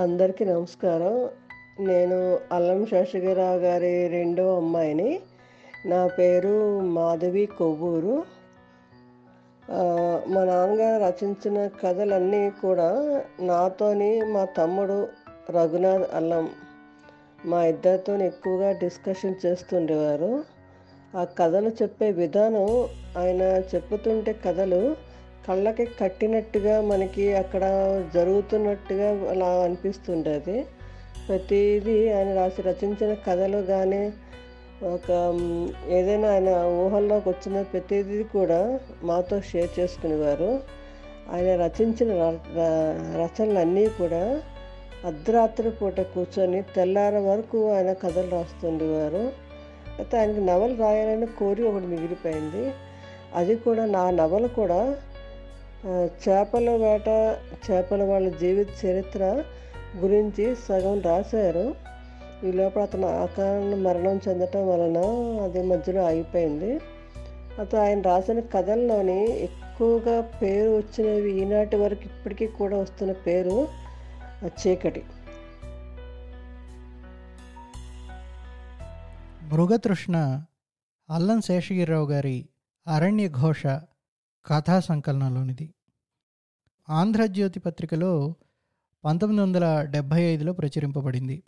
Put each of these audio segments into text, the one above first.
అందరికీ నమస్కారం. నేను అల్లం శేషగిరావు గారి రెండో అమ్మాయిని. నా పేరు మాధవి కొవ్వూరు. మా నాన్నగారు రచించిన కథలన్నీ కూడా నాతోని మా తమ్ముడు రఘునాథ్ అల్లం మా ఇద్దరితో ఎక్కువగా డిస్కషన్ చేస్తుండేవారు. ఆ కథలు చెప్పే విధానం ఆయన చెప్పుతుంటే కథలు కళ్ళకి కట్టినట్టుగా మనకి అక్కడ జరుగుతున్నట్టుగా అలా అనిపిస్తుండేది. ప్రతిదీ ఆయన రాసి రచించిన కథలు కానీ ఒక ఏదైనా ఆయన ఊహల్లోకి వచ్చిన ప్రతిదీ కూడా మాతో షేర్ చేసుకునేవారు. ఆయన రచించిన ర- రచనలన్నీ కూడా అర్ధరాత్రి పూట కూర్చొని తెల్లార వరకు ఆయన కథలు రాస్తుండేవారు. అయితే ఆయనకి నవలు రాయాలని కోరి ఒకటి మిగిలిపోయింది. అది కూడా నా నవల కూడా చేపల వేట చేపల వాళ్ళ జీవిత చరిత్ర గురించి సగం రాశారు. ఈ లోపల అతను అకారణ మరణం చెందటం వలన అది మధ్యలో ఆగిపోయింది. అతను ఆయన రాసిన కథల్లోని ఎక్కువగా పేరు వచ్చినవి ఈనాటి వరకు ఇప్పటికీ కూడా వస్తున్న పేరు చీకటి. మృగతృష్ణ అల్లం శేషగిరిరావు గారి అరణ్య ఘోష కథా సంకలనంలోనిది. ఆంధ్రజ్యోతి పత్రికలో పంతొమ్మిది వందల డెబ్భై ఐదులో ప్రచురింపబడింది.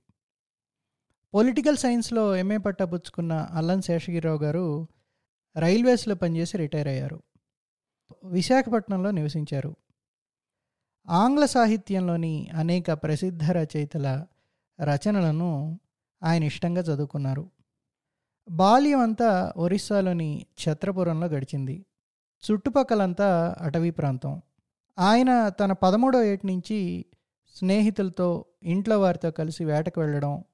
పొలిటికల్ సైన్స్లో ఎంఏ పట్టపుచ్చుకున్న అల్లం శేషగిరిరావు గారు రైల్వేస్లో పనిచేసి రిటైర్ అయ్యారు. విశాఖపట్నంలో నివసించారు. ఆంగ్ల సాహిత్యంలోని అనేక ప్రసిద్ధ రచయితల రచనలను ఆయన ఇష్టంగా చదువుకున్నారు. బాల్యం అంతా ఒరిస్సాలోని ఛత్రపురంలో గడిచింది. చుట్టుపక్కలంతా అటవీ ప్రాంతం. ఆయన తన పదమూడో ఏటి నుంచి స్నేహితులతో ఇంట్లో వారితో కలిసి వేటకు వెళ్ళడం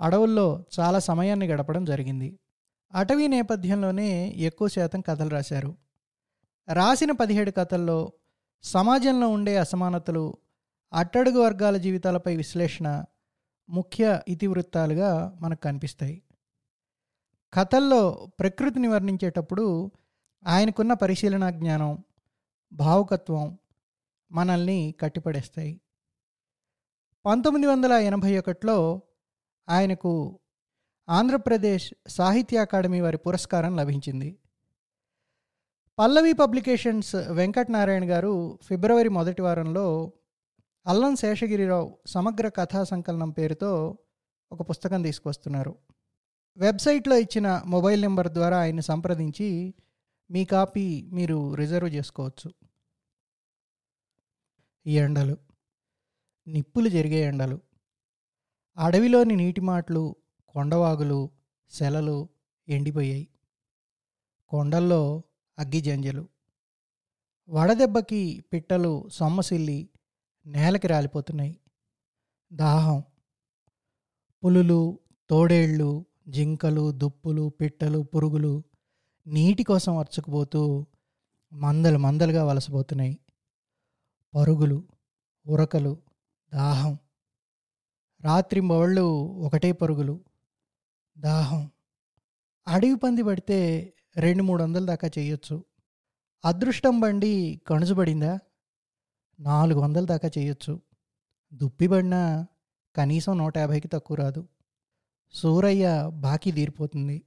అడవుల్లో చాలా సమయాన్ని గడపడం జరిగింది. అటవీ నేపథ్యంలోనే ఎక్కువ శాతం కథలు రాశారు. రాసిన పదిహేడు కథల్లో సమాజంలో ఉండే అసమానతలు అట్టడుగు వర్గాల జీవితాలపై విశ్లేషణ ముఖ్య ఇతివృత్తాలుగా మనకు కనిపిస్తాయి. కథల్లో ప్రకృతిని వర్ణించేటప్పుడు ఆయనకున్న పరిశీలనా జ్ఞానం భావుకత్వం మనల్ని కట్టిపడేస్తాయి. పంతొమ్మిది వందల ఎనభై ఒకటిలో ఆయనకు ఆంధ్రప్రదేశ్ సాహిత్య అకాడమీ వారి పురస్కారం లభించింది. పల్లవి పబ్లికేషన్స్ వెంకటనారాయణ గారు ఫిబ్రవరి మొదటి వారంలో అల్లం శేషగిరిరావు సమగ్ర కథా సంకలనం పేరుతో ఒక పుస్తకం తీసుకొస్తున్నారు వెబ్సైట్లో ఇచ్చిన మొబైల్ నెంబర్ ద్వారా ఆయన్ని సంప్రదించి మీ కాపీ మీరు రిజర్వ్ చేసుకోవచ్చు. ఈ ఎండలు నిప్పులు జరిగే ఎండలు అడవిలోని నీటి మాటలు కొండవాగులు సెలలు ఎండిపోయాయి. కొండల్లో అగ్గి జంజలు వడదెబ్బకి పిట్టలు సొమ్మసిల్లి నేలకి రాలిపోతున్నాయి. దాహం పులులు తోడేళ్ళు జింకలు దుప్పులు పిట్టలు పురుగులు నీటి కోసం అరుచుకుపోతూ మందలు మందలుగా వలసపోతున్నాయి. పరుగులు ఉరకలు దాహం. రాత్రి మొళ్ళు ఒకటే పరుగులు దాహం. అడవి పంది పడితే రెండు మూడు వందల దాకా చేయొచ్చు. అదృష్టం బండి కణుజుబడిందా నాలుగు వందల దాకా చేయొచ్చు. దుప్పి పడినా కనీసం నూట యాభైకి తక్కువ రాదు. సూరయ్య బాకీ తీరిపోతుంది.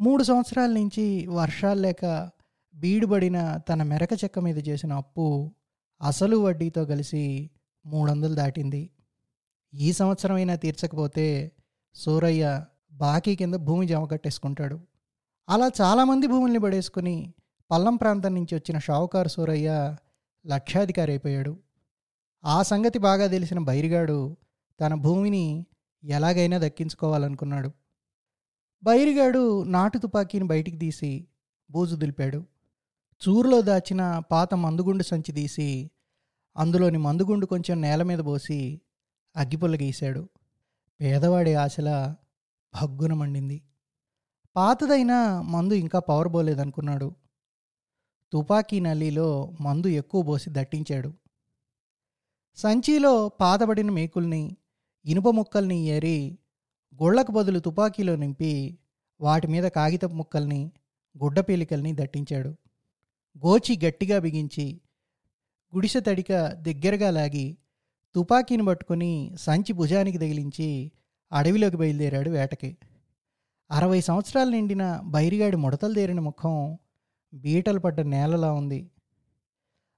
మూడు సంవత్సరాల నుంచి వర్షాలు లేక బీడుబడిన తన మెరక చెక్క మీద చేసిన అప్పు అసలు వడ్డీతో కలిసి మూడు వందలు దాటింది. ఈ సంవత్సరమైనా తీర్చకపోతే సూరయ్య బాకీ కింద భూమి జమ కట్టేసుకుంటాడు. అలా చాలామంది భూముల్ని పడేసుకుని పల్లం ప్రాంతం నుంచి వచ్చిన షావుకారు సూరయ్య లక్షాధికారి అయిపోయాడు. ఆ సంగతి బాగా తెలిసిన బైరిగాడు తన భూమిని ఎలాగైనా దక్కించుకోవాలనుకున్నాడు. బైరిగాడు నాటు తుపాకీని బయటికి తీసి బూజు దులిపాడు. చూరులో దాచిన పాత మందుగుండు సంచి తీసి అందులోని మందుగుండు కొంచెం నేల మీద పోసి అగ్గిపుల్ల గీశాడు. పేదవాడి ఆశల భగ్గున మండింది. పాతదైన మందు ఇంకా పవర్ పోలేదనుకున్నాడు. తుపాకీ నల్లీలో మందు ఎక్కువ పోసి దట్టించాడు. సంచిలో పాతబడిన మేకుల్ని ఇనుప ముక్కల్ని ఏరి గుళ్ళకు బదులు తుపాకీలో నింపి వాటి మీద కాగితపు ముక్కల్ని గుడ్డ పీలికల్ని దట్టించాడు. గోచి గట్టిగా బిగించి గుడిసె తడిక దగ్గరగా లాగి తుపాకీని పట్టుకుని సంచి భుజానికి తగిలించి అడవిలోకి బయలుదేరాడు వేటకి. అరవై సంవత్సరాలు నిండిన బైరిగాడి ముడతలు తేరిన ముఖం బీటలు పడ్డ నేలలా ఉంది.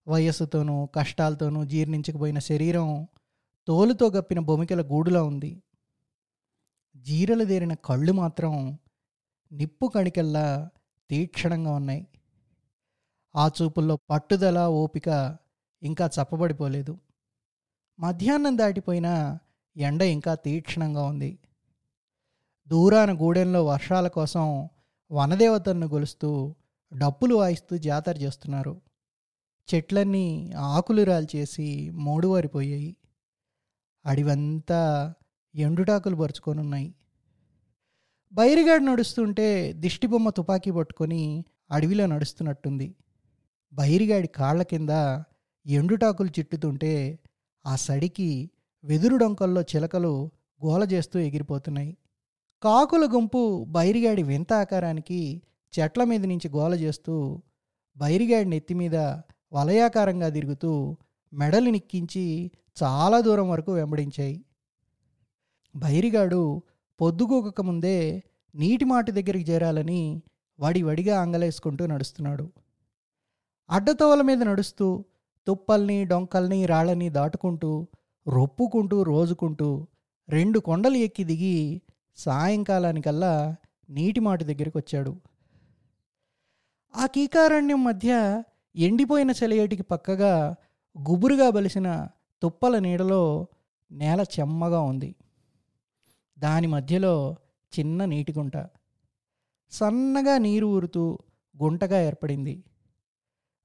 వయస్సుతోనూ కష్టాలతోనూ జీర్ణించకపోయిన శరీరం తోలుతో గప్పిన బొమికల గూడులా ఉంది. జీరలు దేరిన కళ్ళు మాత్రం నిప్పు కణికల్లా తీక్షణంగా ఉన్నాయి. ఆ చూపుల్లో పట్టుదల ఓపిక ఇంకా చప్పబడిపోలేదు. మధ్యాహ్నం దాటిపోయినా ఎండ ఇంకా తీక్షణంగా ఉంది. దూరాన గూడెంలో వర్షాల కోసం వనదేవతలను గొలుస్తూ డప్పులు వాయిస్తూ జాతర చేస్తున్నారు. చెట్లన్నీ ఆకులు రాల్చేసి మూడువారిపోయాయి. అడివంతా ఎండుటాకులు పరుచుకొనున్నాయి. బైరిగాడు నడుస్తుంటే దిష్టిబొమ్మ తుపాకీ పట్టుకొని అడవిలో నడుస్తున్నట్టుంది. బైరిగాడి కాళ్ళ కింద ఎండుటాకులు చిట్టుతుంటే ఆ సడికి వెదురు డొంకల్లో చిలకలు గోల చేస్తూ ఎగిరిపోతున్నాయి. కాకుల గుంపు బైరిగాడి వింత ఆకారానికి చెట్ల మీద నుంచి గోల చేస్తూ బైరిగాడి నెత్తి మీద వలయాకారంగా తిరుగుతూ మెడలు నిక్కించి చాలా దూరం వరకు వెంబడించాయి. బైరిగాడు పొద్దుగూకక ముందే నీటి మాటి దగ్గరికి చేరాలని వడి వడిగా అంగలేసుకుంటూ నడుస్తున్నాడు. అడ్డతోవల మీద నడుస్తూ తుప్పల్ని డొంకల్ని రాళ్ళని దాటుకుంటూ రొప్పుకుంటూ రోజుకుంటూ రెండు కొండలు ఎక్కి దిగి సాయంకాలానికల్లా నీటిమాటి దగ్గరికి వచ్చాడు. ఆ కీకారణ్యం మధ్య ఎండిపోయిన సెలయేటికి పక్కగా గుబురుగా బలిసిన తుప్పల నీడలో నేల చెమ్మగా ఉంది. దాని మధ్యలో చిన్న నీటి గుంట సన్నగా నీరు ఊరుతూ గుంటగా ఏర్పడింది.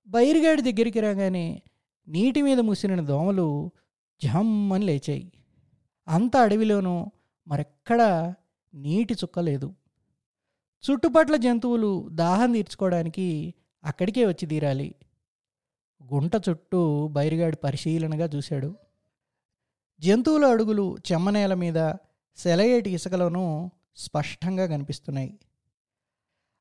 బైరిగాడి దగ్గరికి రాగానే నీటి మీద ముసిరిన దోమలు జమ్మని లేచాయి. అంత అడవిలోనూ మరెక్కడా నీటి చుక్క లేదు. చుట్టుపట్ల జంతువులు దాహం తీర్చుకోవడానికి అక్కడికే వచ్చి తీరాలి. గుంట చుట్టూ బైరిగాడి పరిశీలనగా చూశాడు. జంతువుల అడుగులు చెమ్మనేల మీద సెలయేటి ఇసుకలోనూ స్పష్టంగా కనిపిస్తున్నాయి.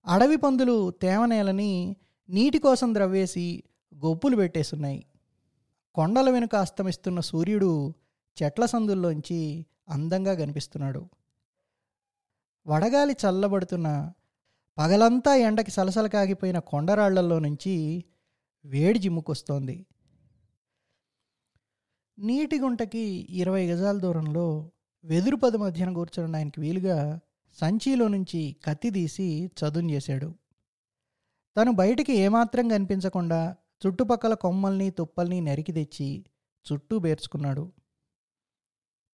అడవి పందులు తేమ నేలని నీటి కోసం ద్రవ్వేసి గొప్పులు పెట్టేస్తున్నాయి. కొండల వెనుక అస్తమిస్తున్న సూర్యుడు చెట్ల సందుల్లోంచి అందంగా కనిపిస్తున్నాడు. వడగాలి చల్లబడుతున్న పగలంతా ఎండకి సలసల కాగిపోయిన కొండరాళ్ళలో నుంచి వేడి జిమ్ముకొస్తోంది. నీటి గుంటకి ఇరవై గజాల దూరంలో వెదురు పది మధ్యన కూర్చోడానికి వీలుగా సంచిలో నుంచి కత్తి తీసి చదును చేశాడు. తను బయటికి ఏమాత్రం కనిపించకుండా చుట్టుపక్కల కొమ్మల్ని తుప్పల్ని నరికి తెచ్చి చుట్టూ బేర్చుకున్నాడు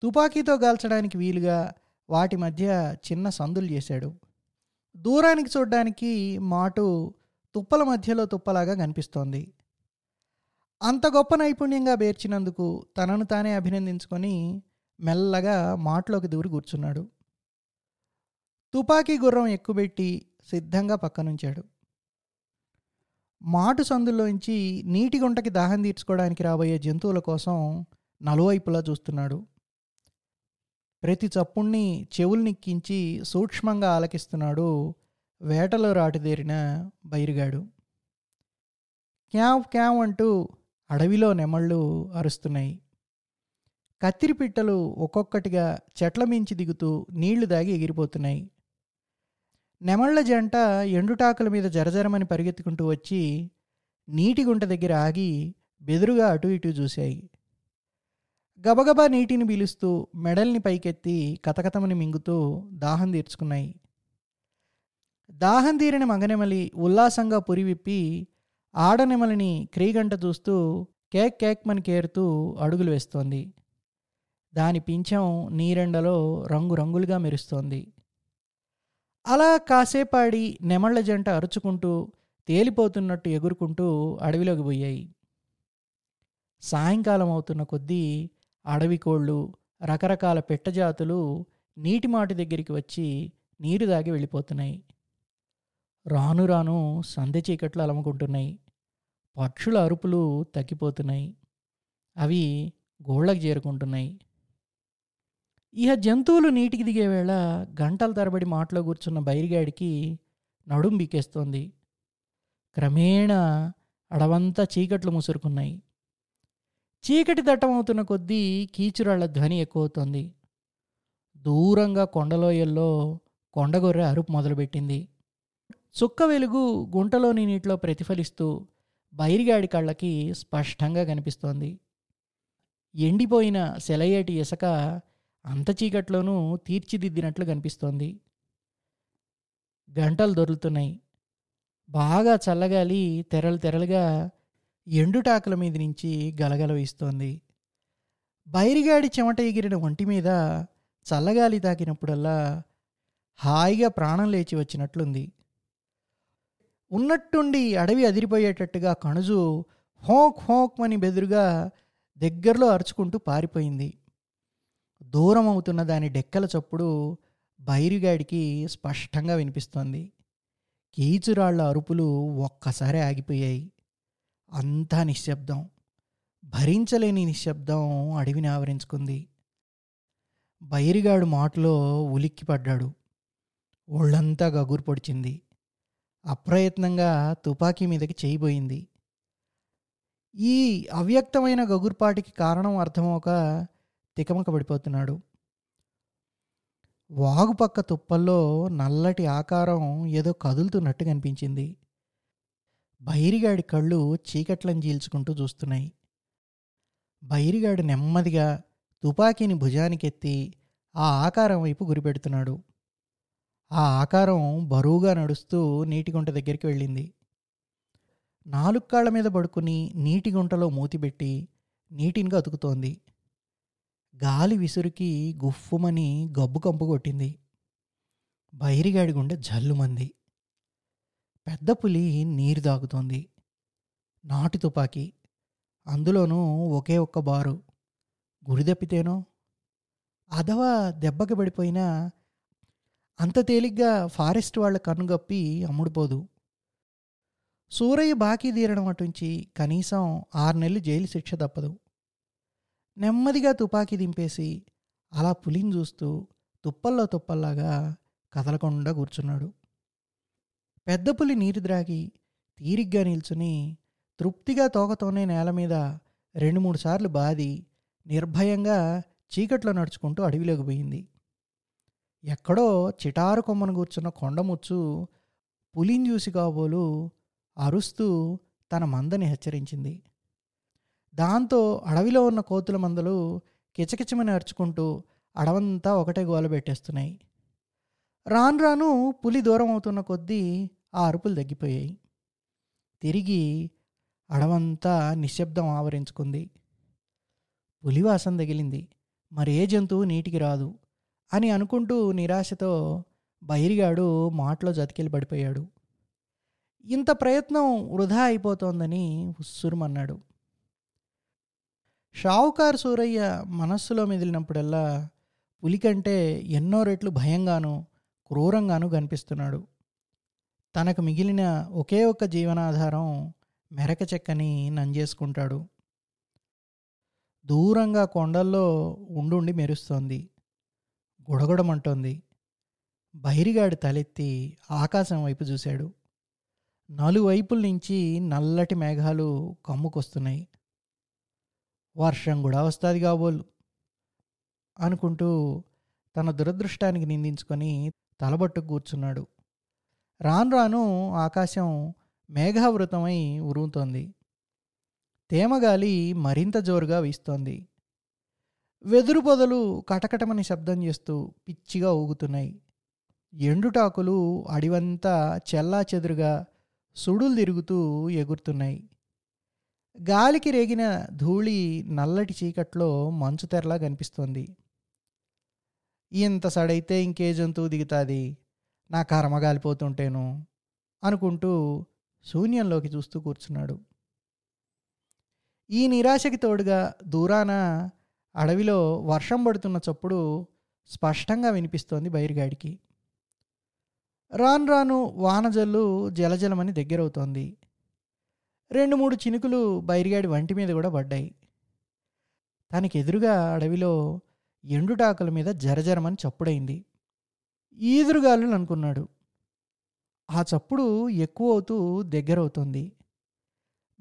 తుపాకీతో కాల్చడానికి వీలుగా వాటి మధ్య చిన్న సందులు చేశాడు. దూరానికి చూడ్డానికి మాటు తుప్పల మధ్యలో తుప్పలాగా కనిపిస్తోంది. అంత గొప్ప నైపుణ్యంగా బేర్చినందుకు తనను తానే అభినందించుకొని మెల్లగా మాటలోకి దూరి కూర్చున్నాడు. తుపాకీ గుర్రం ఎక్కుబెట్టి సిద్ధంగా పక్కనుంచాడు. మాటు సందుల్లోంచి నీటి గుంటకి దాహం తీర్చుకోవడానికి రాబోయే జంతువుల కోసం నలువైపులా చూస్తున్నాడు. ప్రతి చప్పుణ్ణి చెవుల్నిక్కించి సూక్ష్మంగా ఆలకిస్తున్నాడు వేటలో రాటుదేరిన బైరుగాడు. క్యావ్ క్యావ్ అంటూ అడవిలో నెమళ్ళు అరుస్తున్నాయి. కత్తిరిపిట్టలు ఒక్కొక్కటిగా చెట్ల మించి దిగుతూ నీళ్ళు దాగి ఎగిరిపోతున్నాయి. నెమళ్ళ జంట ఎండుటాకుల మీద జరజరమని పరిగెత్తుకుంటూ వచ్చి నీటి గుంట దగ్గర ఆగి బెదురుగా అటు ఇటు చూశాయి. గబగబా నీటిని పీలుస్తూ మెడల్ని పైకెత్తి కతకతమని మింగుతూ దాహం తీర్చుకున్నాయి. దాహం తీరిన మగనెమలి ఉల్లాసంగా పురివిప్పి ఆడనెమలిని క్రీగంట చూస్తూ కేక్ కేక్ మని కేరుతూ అడుగులు వేస్తోంది. దాని పింఛం నీరెండలో రంగురంగులుగా మెరుస్తోంది. అలా కాసేపాడి నెమళ్ళ జంట అరుచుకుంటూ తేలిపోతున్నట్టు ఎగురుకుంటూ అడవిలోకి పోయాయి. సాయంకాలం అవుతున్న కొద్దీ అడవి కోళ్ళు రకరకాల పెట్టజాతులు నీటి మాటి దగ్గరికి వచ్చి నీరు దాగి వెళ్ళిపోతున్నాయి. రాను రాను సంధ్య చీకట్లు అలముకుంటున్నాయి. పక్షుల అరుపులు తగ్గిపోతున్నాయి. అవి గోళ్ళకు చేరుకుంటున్నాయి. ఇహ జంతువులు నీటికి దిగే వేళ గంటల తరబడి మాటలో కూర్చున్న బైరిగాడికి నడుం బీకేస్తోంది. క్రమేణా అడవంతా చీకట్లు ముసురుకున్నాయి. చీకటి దట్టమవుతున్న కొద్దీ కీచురాళ్ళ ధ్వని ఎక్కువవుతోంది. దూరంగా కొండలోయల్లో కొండగొర్రె అరుపు మొదలుపెట్టింది. చుక్క వెలుగు గుంటలోని నీటిలో ప్రతిఫలిస్తూ బైరిగాడి కళ్ళకి స్పష్టంగా కనిపిస్తోంది. ఎండిపోయిన సెలయేటి ఇసుక అంత చీకట్లోనూ తీర్చిదిద్దినట్లు కనిపిస్తోంది. గంటలు దొరుకుతున్నాయి. బాగా చల్లగాలి తెరలు తెరలుగా ఎండుటాకుల మీద నుంచి గలగల వీస్తోంది. బైరిగాడి చెమట ఎగిరిన ఒంటి మీద చల్లగాలి తాకినప్పుడల్లా హాయిగా ప్రాణం లేచి వచ్చినట్లుంది. ఉన్నట్టుండి అడవి అదిరిపోయేటట్టుగా కణుజు హోక్ హోక్ అని బెదురుగా దగ్గరలో అరుచుకుంటూ పారిపోయింది. దూరం అవుతున్న దాని డెక్కల చప్పుడు బైరిగాడికి స్పష్టంగా వినిపిస్తోంది. కీచురాళ్ళ అరుపులు ఒక్కసారి ఆగిపోయాయి. అంతా నిశ్శబ్దం. భరించలేని నిశ్శబ్దం అడవిని ఆవరించుకుంది. బైరిగాడు మాటలో ఉలిక్కిపడ్డాడు. ఒళ్ళంతా గగురు పొడిచింది. అప్రయత్నంగా తుపాకీ మీదకి చేయిపోయింది ఈ అవ్యక్తమైన గగుర్పాటికి కారణం అర్థమవక తికమక పడిపోతున్నాడు వాగుపక్క తుప్పల్లో నల్లటి ఆకారం ఏదో కదులుతున్నట్టు కనిపించింది. బైరిగాడి కళ్ళు చీకట్లను చీల్చుకుంటూ చూస్తున్నాయి. బైరిగాడు నెమ్మదిగా తుపాకీని భుజానికెత్తి ఆ ఆకారం వైపు గురిపెడుతున్నాడు. ఆ ఆకారం బరువుగా నడుస్తూ నీటి గుంట దగ్గరికి వెళ్ళింది. నాలుగు కాళ్ళ మీద పడుకుని నీటి గుంటలో మూతిపెట్టి నీటిని అతుకుతోంది గాలి విసురుకి గుఫ్ఫుమని గబ్బు కంపు కొట్టింది. బైరిగాడి గుండె జల్లుమంది. పెద్ద పులి నీరు దాగుతోంది నాటు తుపాకీ. అందులోనూ ఒకే ఒక్క బారు. గురిదెప్పితేనో అదవా దెబ్బకి పడిపోయినా అంత తేలిగ్గా ఫారెస్ట్ వాళ్ళ కన్నుగప్పి అమ్ముడుపోదు. సూరయ్య బాకీ తీరడం అటుంచి కనీసం ఆరు నెలలు జైలు శిక్ష తప్పదు. నెమ్మదిగా తుపాకీ దింపేసి అలా పులిని చూస్తూ తుప్పల్లో తుప్పల్లాగా కదలకుండా కూర్చున్నాడు. పెద్ద పులి నీరు ద్రాగి తీరిగ్గా నిల్చుని తృప్తిగా తోకతోనే నేల మీద రెండు మూడు సార్లు బాది నిర్భయంగా చీకట్లో నడుచుకుంటూ అడవిలోకి పోయింది. ఎక్కడో చిటారు కొమ్మను కూర్చున్న కొండముచ్చు పులిని చూసి కాబోలు అరుస్తూ తన మందని హెచ్చరించింది. దాంతో అడవిలో ఉన్న కోతుల మందలు కిచకిచమని అరుచుకుంటూ అడవంతా ఒకటే గోల పెట్టేస్తున్నాయి. రాను రాను పులి దూరం అవుతున్న కొద్దీ ఆ అరుపులు తగ్గిపోయాయి. తిరిగి అడవంతా నిశ్శబ్దం ఆవరించుకుంది. పులివాసన తగిలింది. మరే జంతువు నీటికి రాదు అని అనుకుంటూ నిరాశతో బైరిగాడు మాటలో జతికెళ్ళి పడిపోయాడు. ఇంత ప్రయత్నం వృధా అయిపోతోందని ఉస్సురుమన్నాడు. షావుకారు సూరయ్య మనస్సులో మెదిలినప్పుడల్లా పులికంటే ఎన్నో రెట్లు భయంగాను క్రూరంగాను కనిపిస్తున్నాడు. తనకు మిగిలిన ఒకే ఒక్క జీవనాధారం మెరక చెక్కని నంజేసుకుంటాడు. దూరంగా కొండల్లో ఉండుండి మెరుస్తోంది. గుడగుడమంటోంది. బైరిగాడి తలెత్తి ఆకాశం వైపు చూశాడు. నలువైపుల నుంచి నల్లటి మేఘాలు కమ్ముకొస్తున్నాయి. వర్షం కూడా వస్తుంది కాబోలు అనుకుంటూ తన దురదృష్టానికి నిందించుకొని తలబట్టు కూర్చున్నాడు. రాను రాను ఆకాశం మేఘావృతమై ఉరుగుతోంది తేమగాలి మరింత జోరుగా వీస్తోంది. వెదురు పొదలు కటకటమని శబ్దం చేస్తూ పిచ్చిగా ఊగుతున్నాయి. ఎండుటాకులు అడివంతా చెల్లా చెదురుగా సుడులు తిరుగుతూ ఎగురుతున్నాయి. గాలికి రేగిన ధూళి నల్లటి చీకట్లో మంచు తెరలా కనిపిస్తోంది. ఇంత సడైతే ఇంకే జంతువు దిగుతాది. నా కర్మ గాలిపోతుంటేను అనుకుంటూ శూన్యంలోకి చూస్తూ కూర్చున్నాడు. ఈ నిరాశకి తోడుగా దూరాన అడవిలో వర్షం పడుతున్న చప్పుడు స్పష్టంగా వినిపిస్తోంది బైరిగాడికి. రాను రాను వానజల్లు జలజలమని దగ్గరవుతోంది. రెండు మూడు చినుకులు బైరిగాడి వంటి మీద కూడా పడ్డాయి. తనకి ఎదురుగా అడవిలో ఎండుటాకుల మీద జరజరమని చప్పుడైంది. ఈదురుగాలు అనుకున్నాడు. ఆ చప్పుడు ఎక్కువ అవుతూ దగ్గరవుతోంది.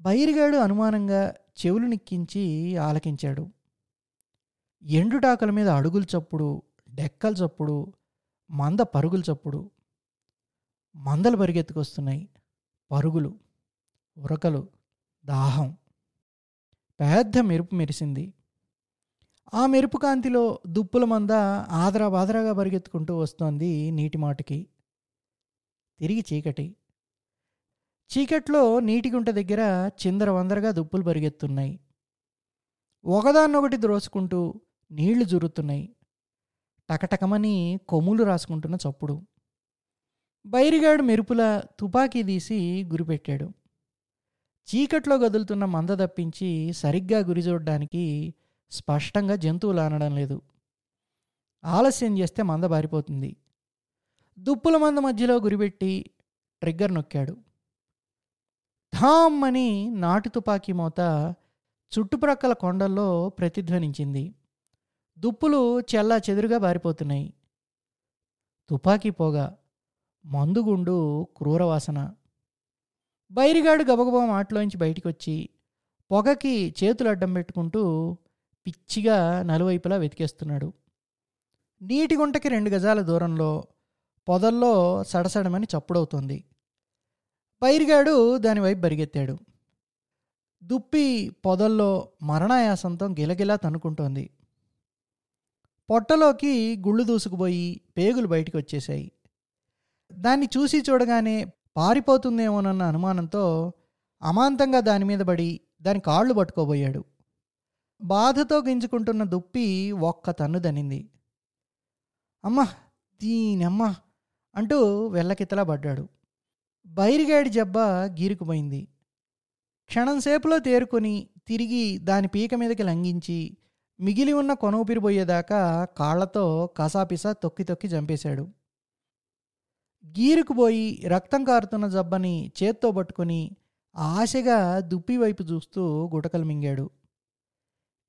బైరిగాడు అనుమానంగా చెవులు నిక్కించి ఆలకించాడు. ఎండుటాకల మీద అడుగుల చప్పుడు డెక్కల చప్పుడు మంద పరుగుల చప్పుడు మందలు పరిగెత్తుకొస్తున్నాయి. పరుగులు. ఉరకలు దాహం. పెద్ద మెరుపు మెరిసింది. ఆ మెరుపు కాంతిలో దుప్పుల మంద ఆదరా బాదరాగా పరిగెత్తుకుంటూ వస్తోంది నీటి మాటకి. తిరిగి చీకటి. చీకట్లో నీటి గుంట దగ్గర చిందర వందరగా దుప్పులు పరిగెత్తున్నాయి. ఒకదాన్నొకటి ద్రోసుకుంటూ నీళ్ళు జురుతున్నాయి. టకటకమని కొమ్ములు రాసుకుంటున్న చప్పుడు. బైరిగాడు మెరుపుల తుపాకీ తీసి గురిపెట్టాడు. చీకట్లో గదులుతున్న మంద తప్పించి సరిగ్గా గురి చూడడానికి స్పష్టంగా జంతువులు అనడం లేదు. ఆలస్యం చేస్తే మంద బారిపోతుంది దుప్పుల మంద మధ్యలో గురిపెట్టి ట్రిగ్గర్ నొక్కాడు. థామ్ అని నాటు తుపాకీ మోత చుట్టుప్రక్కల కొండల్లో ప్రతిధ్వనించింది. దుప్పులు చెల్లా చెదురుగా బారిపోతున్నాయి తుపాకీ పొగ మందుగుండు క్రూరవాసన బైరిగాడు గబగబా మాటలోంచి బయటికి వచ్చి పొగకి చేతులు అడ్డం పెట్టుకుంటూ పిచ్చిగా నలువైపులా వెతికేస్తున్నాడు. నీటి గుంటకి రెండు గజాల దూరంలో పొదల్లో సడసడమని చప్పుడవుతోంది. బైరిగాడు దానివైపు బరిగెత్తాడు. దుప్పి పొదల్లో మరణాయాసంతో గిలగిలా తన్నుకుంటోంది. పొట్టలోకి గుళ్ళు దూసుకుపోయి పేగులు బయటికి వచ్చేశాయి దాన్ని చూసి చూడగానే పారిపోతుందేమోనన్న అనుమానంతో అమాంతంగా దాని మీద పడి దాని కాళ్ళు పట్టుకోబోయాడు. బాధతో గింజుకుంటున్న దుప్పి ఒక్క తన్ను దనింది అమ్మ దీనమ్మ అంటూ వెళ్ళకితలా పడ్డాడు. బైరిగాడి జబ్బ గీరుకుపోయింది. క్షణంసేపులో తేరుకొని తిరిగి దాని పీక మీదకి లంఘించి మిగిలి ఉన్న కొనూపిరిపోయేదాకా కాళ్ళతో కసాపిసా తొక్కి తొక్కి చంపేశాడు. గీరుకుపోయి రక్తం కారుతున్న జబ్బని చేత్తో పట్టుకొని ఆశగా దుప్పి వైపు చూస్తూ గుటకలు మింగాడు.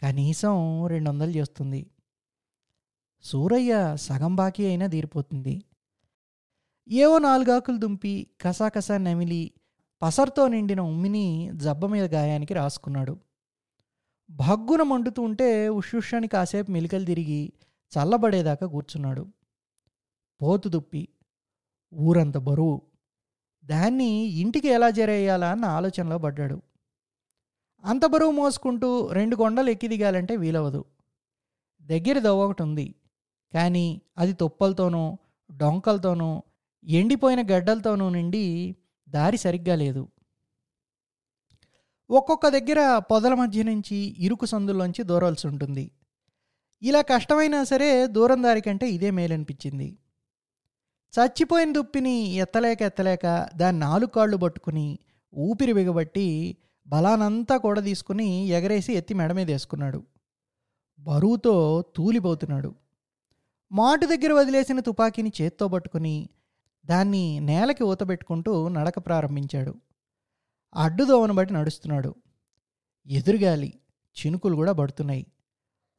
కనీసం రెండు వందలు చేస్తుంది. సూరయ్య సగం బాకీ అయినా తీరిపోతుంది. ఏవో నాలుగాకులు దుంపి కసాకసా నమిలి పసర్తో నిండిన ఉమ్మిని జబ్బ మీద గాయానికి రాసుకున్నాడు. భగ్గున మండుతూ ఉంటే ఉషుషని కాసేపు మెలికలు తిరిగి చల్లబడేదాకా కూర్చున్నాడు. పోతు దుప్పి ఊరంత బరువు. దాన్ని ఇంటికి ఎలా జరేయాలా అన్న ఆలోచనలో పడ్డాడు. అంత బరువు మోసుకుంటూ రెండు కొండలు ఎక్కి దిగాలంటే వీలవదు దగ్గర ఒకటి ఉంది. కానీ అది తొప్పలతోనూ డొంకలతోనూ ఎండిపోయిన గడ్డలతోనూ నిండి దారి సరిగ్గా లేదు. ఒక్కొక్క దగ్గర పొదల మధ్య నుంచి ఇరుకు సందుల్లోంచి దూరాల్సి ఉంటుంది. ఇలా కష్టమైనా సరే దూరం దారి కంటే ఇదే మేలనిపించింది. చచ్చిపోయిన దుప్పిని ఎత్తలేక ఎత్తలేక దాని నాలుగు కాళ్ళు పట్టుకుని ఊపిరి బిగబట్టి బలానంతా కూడా తీసుకుని ఎగరేసి ఎత్తి మెడ మీద వేసుకున్నాడు. బరువుతో తూలిపోతున్నాడు. మాటు దగ్గర వదిలేసిన తుపాకీని చేత్తో పట్టుకుని దాన్ని నేలకి ఊతబెట్టుకుంటూ నడక ప్రారంభించాడు. అడ్డుదోవను బట్టి నడుస్తున్నాడు. ఎదురుగాలి చినుకులు కూడా పడుతున్నాయి.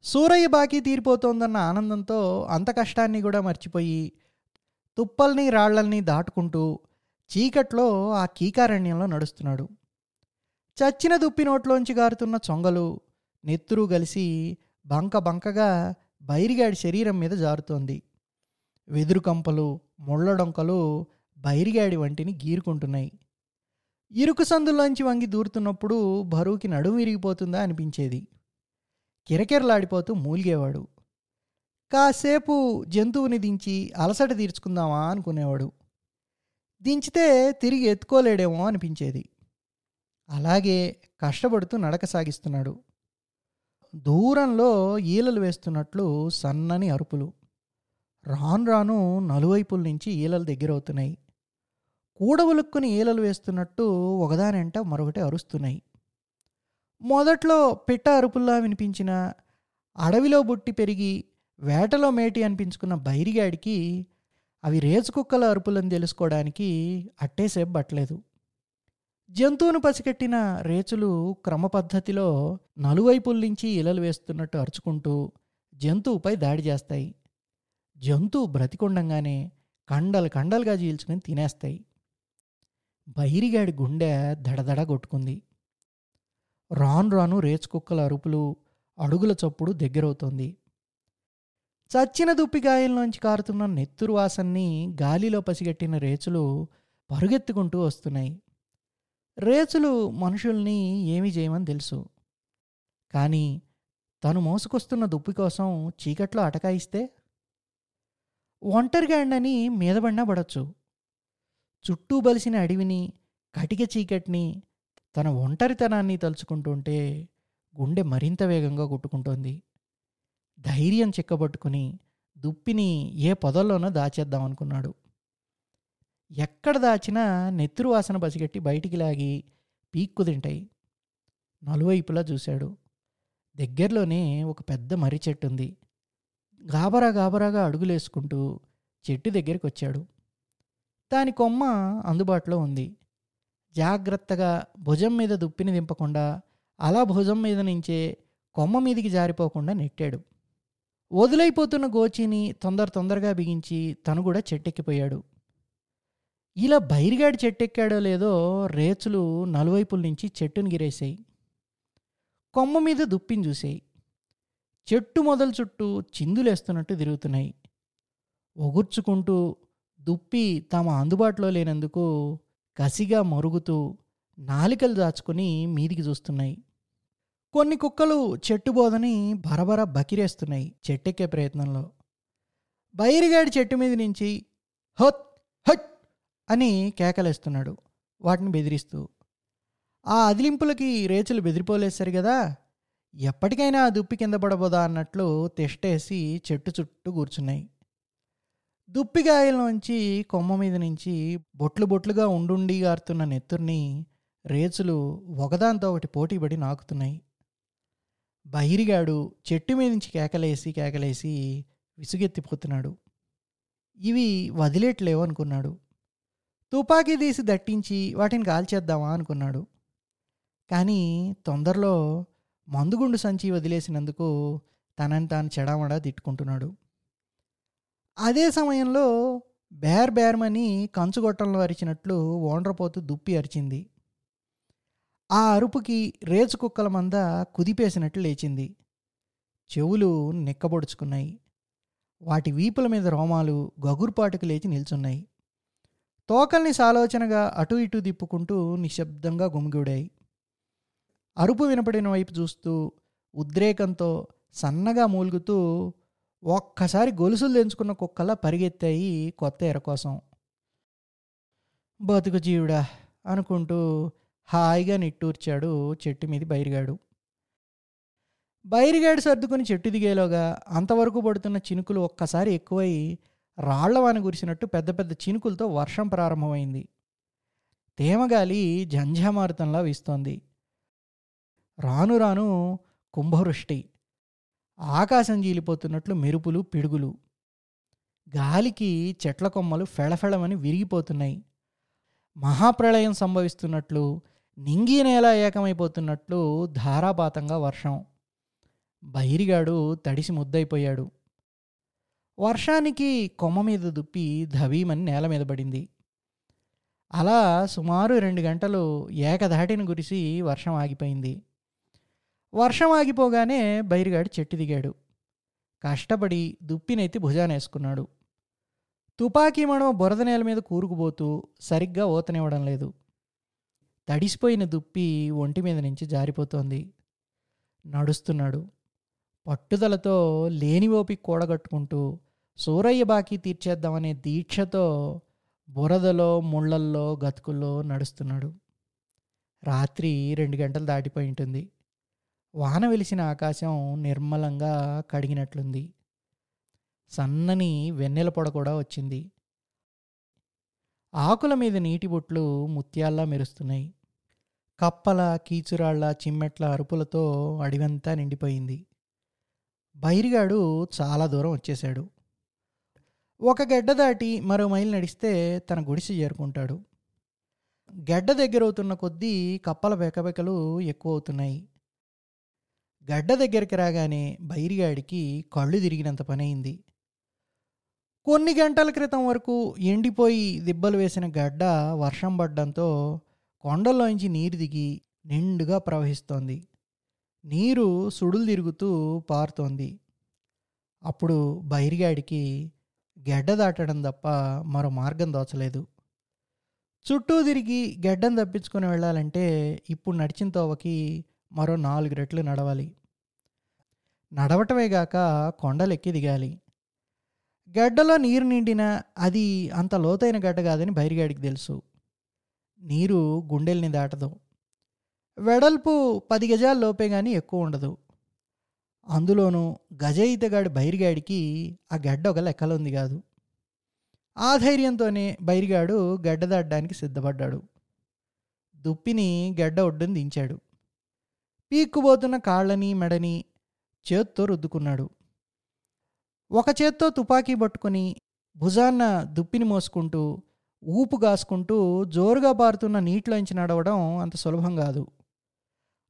సూరయ్య బాకీ తీరిపోతోందన్న ఆనందంతో అంత కష్టాన్ని కూడా మర్చిపోయి తుప్పల్ని రాళ్ళల్ని దాటుకుంటూ చీకట్లో ఆ కీకారణ్యంలో నడుస్తున్నాడు. చచ్చిన దుప్పి నోట్లోంచి గారుతున్న చొంగలు నెత్తురు కలిసి బంక బంకగా బైరిగాడి శరీరం మీద జారుతోంది. వెదురు కంపలు ముళ్ళడొంకలు బైరిగాడి వంటిని గీరుకుంటున్నాయి. ఇరుకు సందులోంచి వంగి దూరుతున్నప్పుడు బరువుకి నడుము విరిగిపోతుందా అనిపించేది. కిరకిరలాడిపోతూ మూలిగేవాడు. కాసేపు జంతువుని దించి అలసట తీర్చుకుందామా అనుకునేవాడు. దించితే తిరిగి ఎత్తుకోలేడేమో అనిపించేది. అలాగే కష్టపడుతూ నడక సాగిస్తున్నాడు. దూరంలో ఈలలు వేస్తున్నట్లు సన్నని అరుపులు. రాను రాను నలువైపుల నుంచి ఈలలు దగ్గరవుతున్నాయి. కూడబులుక్కుని ఈలలు వేస్తున్నట్టు ఒకదానంట మరొకటి అరుస్తున్నాయి. మొదట్లో పిట్ట అరుపుల్లా వినిపించిన అడవిలో బుట్టి పెరిగి వేటలో మేటి అనిపించుకున్న బైరిగాడికి అవి రేచుకుక్కల అరుపులను తెలుసుకోవడానికి అట్టేసేపు పట్టలేదు. జంతువును పసిగట్టిన రేచులు క్రమపద్ధతిలో నలువైపుల నుంచి ఇలలు వేస్తున్నట్టు అరుచుకుంటూ జంతువుపై దాడి చేస్తాయి. జంతువు బ్రతికుండంగానే కండలు కండలుగా చీల్చుకుని తినేస్తాయి. బైరిగాడి గుండె దడదడ కొట్టుకుంది. రాను రాను రేచుకుక్కల అరుపులు అడుగుల చప్పుడు దగ్గరవుతోంది. చచ్చిన దుప్పిగాయల్లోంచి కారుతున్న నెత్తురు వాసన్ని గాలిలో పసిగట్టిన రేచులు పరుగెత్తుకుంటూ వస్తున్నాయి. రేచులు మనుషుల్ని ఏమీ చేయమని తెలుసు. కానీ తను మోసుకొస్తున్న దుప్పి కోసం చీకట్లో అటకాయిస్తే? ఒంటరిగాండని మీదబడినా పడచ్చు. చుట్టూ బలిసిన అడవిని కటిక చీకటిని తన ఒంటరితనాన్ని తలుచుకుంటుంటే గుండె మరింత వేగంగా కొట్టుకుంటోంది. ధైర్యం చిక్కబట్టుకుని దుప్పిని ఏ పొదల్లోనో దాచేద్దామనుకున్నాడు ఎక్కడ దాచినా నెత్తురు వాసన పసిగట్టి బయటికి లాగి పీక్కు తింటాయి. నలువైపులా చూశాడు. దగ్గరలోనే ఒక పెద్ద మర్రి చెట్టు ఉంది గాబరా గాబరాగా అడుగులేసుకుంటూ చెట్టు దగ్గరికి వచ్చాడు దాని కొమ్మ అందుబాటులో ఉంది. జాగ్రత్తగా భుజం మీద దుప్పిని దింపకుండా అలా భుజం మీద నుంచే కొమ్మ మీదికి జారిపోకుండా నెట్టాడు. వదిలైపోతున్న గోచిని తొందర తొందరగా బిగించి తను కూడా చెట్టెక్కిపోయాడు. ఇలా బైరిగాడి చెట్టెక్కాడో లేదో రేచులు నలువైపుల నుంచి చెట్టును గిరేసాయి. కొమ్మ మీద దుప్పిని చూసాయి. చెట్టు మొదల చుట్టూ చిందులేస్తున్నట్టు తిరుగుతున్నాయి. ఒగుర్చుకుంటూ దుప్పి తమ అందుబాటులో లేనందుకు కసిగా మరుగుతూ నాలికలు దాచుకుని మీదికి చూస్తున్నాయి. కొన్ని కుక్కలు చెట్టు బోదని బరబర బకిరేస్తున్నాయి చెట్టెక్కే ప్రయత్నంలో. బైరిగాడి చెట్టు మీద నుంచి హత్ హట్ అని కేకలేస్తున్నాడు. వాటిని బెదిరిస్తూ ఆ అదిలింపులకి రేచులు బెదిరిపోలేసరి కదా ఎప్పటికైనా ఆ దుప్పి కింద పడబోదా? అన్నట్లు తిష్టేసి చెట్టు చుట్టూ కూర్చున్నాయి. దుప్పిగాయల్లోంచి కొమ్మ మీద నుంచి బొట్లు బొట్లుగా ఉండుండి గారుతున్న నెత్తుర్ని రేచులు ఒకదాంతో ఒకటి పోటీపడి నాకుతున్నాయి. బహిరిగాడు చెట్టు మీద నుంచి కేకలేసి కేకలేసి విసుగెత్తిపోతున్నాడు. ఇవి వదిలేట్లేవు అనుకున్నాడు. తుపాకీ తీసి దట్టించి వాటిని కాల్చేద్దామా అనుకున్నాడు. కానీ తొందరలో మందుగుండు సంచి వదిలేసినందుకు తనని తాను చెడామడా తిట్టుకుంటున్నాడు. అదే సమయంలో బేర్ బేర్మని కంచుగొట్టంలో అరిచినట్లు ఓండ్రపోతూ దుప్పి అరిచింది. ఆ అరుపుకి రేచు కుక్కల మంద కుదిపేసినట్లు లేచింది. చెవులు నిక్కబొడుచుకున్నాయి. వాటి వీపుల మీద రోమాలు గగురుపాటుకు లేచి నిల్చున్నాయి. తోకల్ని సాలోచనగా అటు ఇటు దిప్పుకుంటూ నిశ్శబ్దంగా గుమిగూడాయి అరుపు వినపడిన వైపు చూస్తూ ఉద్రేకంతో సన్నగా మూలుగుతూ ఒక్కసారి గొలుసులు తెంచుకున్న కుక్కలా పరిగెత్తాయి కొత్త ఎర కోసం. బతుకు జీవుడా అనుకుంటూ హాయిగా నిట్టూర్చాడు చెట్టు మీద బైరిగాడు. బైరిగాడు సర్దుకుని చెట్టు దిగేలోగా అంతవరకు పడుతున్న చినుకులు ఒక్కసారి ఎక్కువై రాళ్ళవాన కురిసినట్టు పెద్ద పెద్ద చినుకులతో వర్షం ప్రారంభమైంది. తేమగాలి జంఝామారుతంలా వీస్తోంది. రాను రాను కుంభవృష్టి. ఆకాశం జీలిపోతున్నట్లు మెరుపులు పిడుగులు. గాలికి చెట్ల కొమ్మలు ఫెళఫెళమని విరిగిపోతున్నాయి. మహాప్రళయం సంభవిస్తున్నట్లు నింగి నేల ఏకమైపోతున్నట్లు ధారాపాతంగా వర్షం. బైరిగాడు తడిసి ముద్దయిపోయాడు. వర్షానికి కొమ్మ మీద దుప్పి ధవీమని నేల మీద పడింది. అలా సుమారు రెండు గంటలు ఏకధాటిని గురిసి వర్షం ఆగిపోయింది. వర్షం ఆగిపోగానే బైరిగాడు చెట్టు దిగాడు. కష్టపడి దుప్పినెత్తి భుజానేసుకున్నాడు. తుపాకీ మడమ బురద నేల మీద కూరుకుపోతూ సరిగ్గా ఓతనివ్వడం లేదు. తడిసిపోయిన దుప్పి ఒంటి మీద నుంచి జారిపోతోంది. నడుస్తున్నాడు. పట్టుదలతో లేని ఓపిక కూడగట్టుకుంటూ సూరయ్య బాకీ తీర్చేద్దామనే దీక్షతో బురదలో ముళ్ళల్లో గతుకుల్లో నడుస్తున్నాడు. రాత్రి రెండు గంటలు దాటిపోయి ఉంటుంది. వాన వెలిసిన ఆకాశం నిర్మలంగా కడిగినట్లుంది. సన్నని వెన్నెల పొడ కూడా వచ్చింది. ఆకుల మీద నీటి బొట్లు ముత్యాల్లా మెరుస్తున్నాయి. కప్పల కీచురాళ్ళ చిమ్మెట్ల అరుపులతో అడివంతా నిండిపోయింది. బైరిగాడు చాలా దూరం వచ్చేశాడు. ఒక గడ్డ దాటి మరో మైలు నడిస్తే తన గుడిసె చేరుకుంటాడు. గడ్డ దగ్గరవుతున్న కొద్దీ కప్పల బెకబెకలు ఎక్కువ అవుతున్నాయి గడ్డ దగ్గరికి రాగానే బైరిగాడికి కళ్ళు తిరిగినంత పని అయింది కొన్ని గంటల క్రితం వరకు ఎండిపోయి దిబ్బలు వేసిన గడ్డ వర్షం పడ్డంతో కొండల్లోంచి నీరు దిగి నిండుగా ప్రవహిస్తోంది. నీరు సుడులు తిరుగుతూ పారుతోంది. అప్పుడు బైరిగాడికి గెడ్డ దాటడం తప్ప మరో మార్గం దోచలేదు. చుట్టూ తిరిగి గెడ్డం తప్పించుకొని వెళ్ళాలంటే ఇప్పుడు నడిచిన తోవకి మరో నాలుగు రెట్లు నడవాలి. నడవటమే గాక కొండలెక్కి దిగాలి. గడ్డలో నీరు నిండిన అది అంత లోతైన గడ్డ కాదని బైరిగాడికి తెలుసు. నీరు గుండెల్ని దాటదు. వెడల్పు పది గజాల లోపే కానీ ఎక్కువ ఉండదు. అందులోనూ గజయితగాడి బైరిగాడికి ఆ గడ్డ ఒక లెక్కలుంది కాదు. ఆ ధైర్యంతోనే బైరిగాడు గడ్డ దాటడానికి సిద్ధపడ్డాడు. దుప్పిని గడ్డ ఒడ్డుని దించాడు. పీక్కుపోతున్న కాళ్ళని మెడని చేత్తో రుద్దుకున్నాడు. ఒక చేత్తో తుపాకీ పట్టుకొని భుజాన్న దుప్పిని మోసుకుంటూ ఊపు కాసుకుంటూ జోరుగా పారుతున్న నీటిలోంచి నడవడం అంత సులభం కాదు.